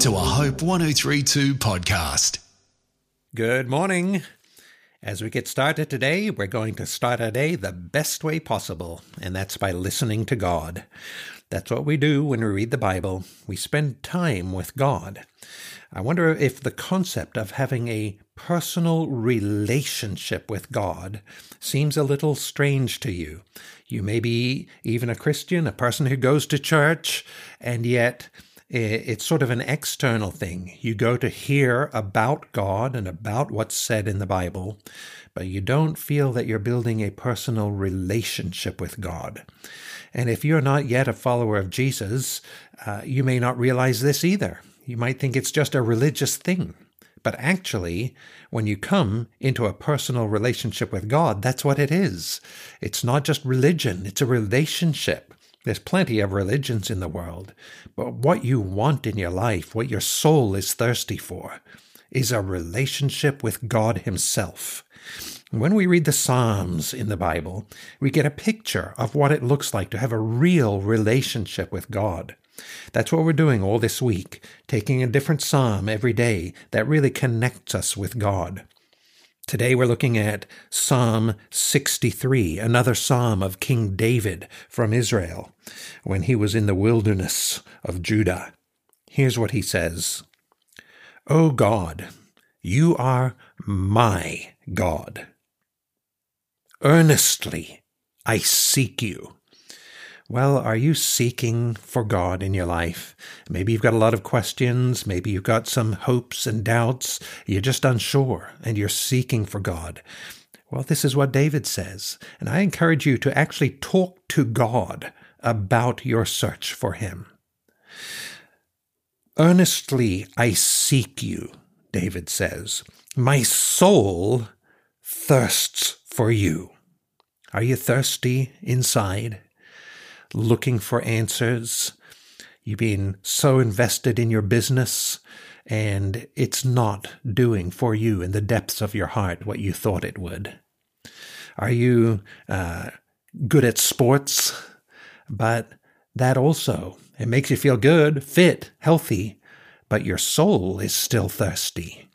to a Hope 1032 podcast. Good morning. As we get started today, we're going to start our day the best way possible, and that's by listening to God. That's what we do when we read the Bible. We spend time with God. I wonder if the concept of having a personal relationship with God seems a little strange to you. You may be even a Christian, a person who goes to church, and yet it's sort of an external thing. You go to hear about God and about what's said in the Bible, but you don't feel that you're building a personal relationship with God. And if you're not yet a follower of Jesus, uh, you may not realize this either. You might think it's just a religious thing. But actually, when you come into a personal relationship with God, that's what it is. It's not just religion, it's a relationship. There's plenty of religions in the world, but what you want in your life, what your soul is thirsty for, is a relationship with God Himself. When we read the Psalms in the Bible, we get a picture of what it looks like to have a real relationship with God. That's what we're doing all this week, taking a different psalm every day that really connects us with God. Today we're looking at Psalm 63, another psalm of King David from Israel when he was in the wilderness of Judah. Here's what he says O God, you are my God. Earnestly I seek you. Well, are you seeking for God in your life? Maybe you've got a lot of questions. Maybe you've got some hopes and doubts. You're just unsure and you're seeking for God. Well, this is what David says. And I encourage you to actually talk to God about your search for Him. Earnestly I seek you, David says. My soul thirsts for you. Are you thirsty inside? Looking for answers. You've been so invested in your business and it's not doing for you in the depths of your heart what you thought it would. Are you uh, good at sports? But that also, it makes you feel good, fit, healthy, but your soul is still thirsty.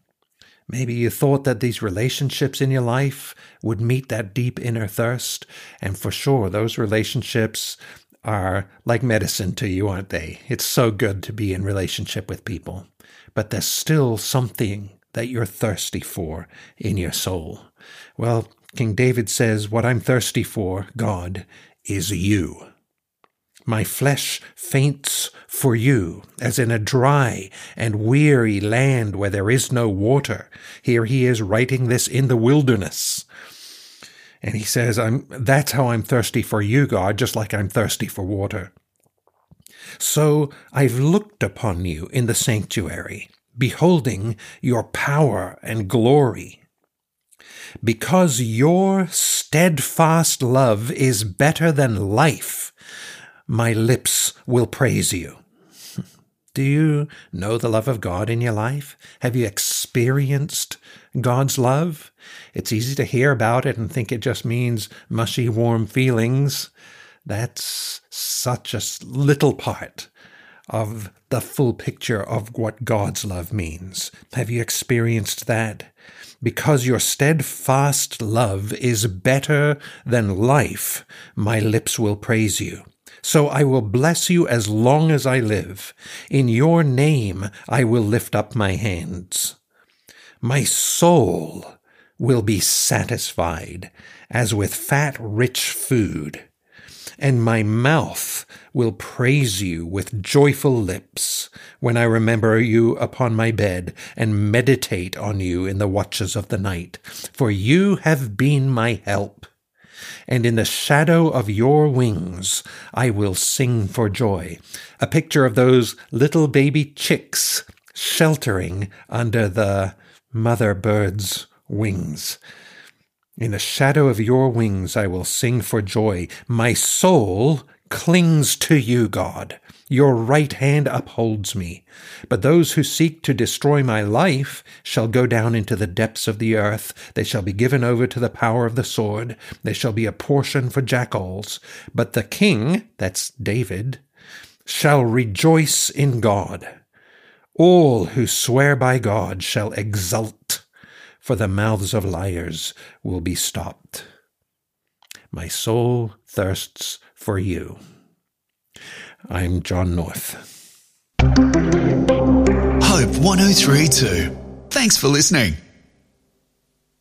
Maybe you thought that these relationships in your life would meet that deep inner thirst, and for sure, those relationships are like medicine to you, aren't they? It's so good to be in relationship with people, but there's still something that you're thirsty for in your soul. Well, King David says, What I'm thirsty for, God, is you. My flesh faints for you, as in a dry and weary land where there is no water. Here he is writing this in the wilderness. And he says, I'm, that's how I'm thirsty for you, God, just like I'm thirsty for water. So I've looked upon you in the sanctuary, beholding your power and glory. Because your steadfast love is better than life, my lips will praise you. Do you know the love of God in your life? Have you experienced God's love? It's easy to hear about it and think it just means mushy, warm feelings. That's such a little part of the full picture of what God's love means. Have you experienced that? Because your steadfast love is better than life, my lips will praise you. So I will bless you as long as I live. In your name I will lift up my hands. My soul will be satisfied as with fat, rich food, and my mouth will praise you with joyful lips when I remember you upon my bed and meditate on you in the watches of the night. For you have been my help and in the shadow of your wings I will sing for joy. A picture of those little baby chicks sheltering under the mother bird's wings. In the shadow of your wings I will sing for joy. My soul clings to you, God. Your right hand upholds me. But those who seek to destroy my life shall go down into the depths of the earth. They shall be given over to the power of the sword. They shall be a portion for jackals. But the king, that's David, shall rejoice in God. All who swear by God shall exult, for the mouths of liars will be stopped. My soul thirsts for you. I'm John North. Hope 1032. Thanks for listening.